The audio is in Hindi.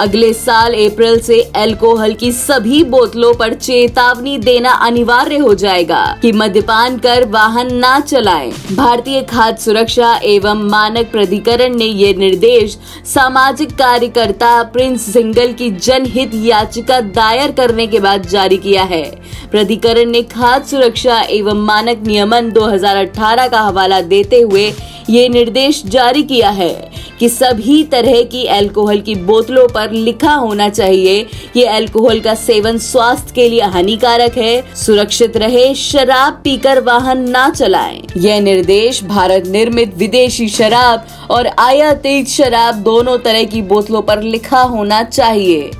अगले साल अप्रैल से अल्कोहल की सभी बोतलों पर चेतावनी देना अनिवार्य हो जाएगा कि मद्यपान कर वाहन न चलाएँ। भारतीय खाद्य सुरक्षा एवं मानक प्राधिकरण ने ये निर्देश सामाजिक कार्यकर्ता प्रिंस सिंगल की जनहित याचिका दायर करने के बाद जारी किया है प्राधिकरण ने खाद्य सुरक्षा एवं मानक नियमन 2018 का हवाला देते हुए ये निर्देश जारी किया है कि सभी तरह की अल्कोहल की बोतलों पर लिखा होना चाहिए। कि अल्कोहल का सेवन स्वास्थ्य के लिए हानिकारक है। सुरक्षित रहे, शराब पीकर वाहन ना चलाएँ। यह निर्देश भारत निर्मित विदेशी शराब और आयातित शराब दोनों तरह की बोतलों पर लिखा होना चाहिए।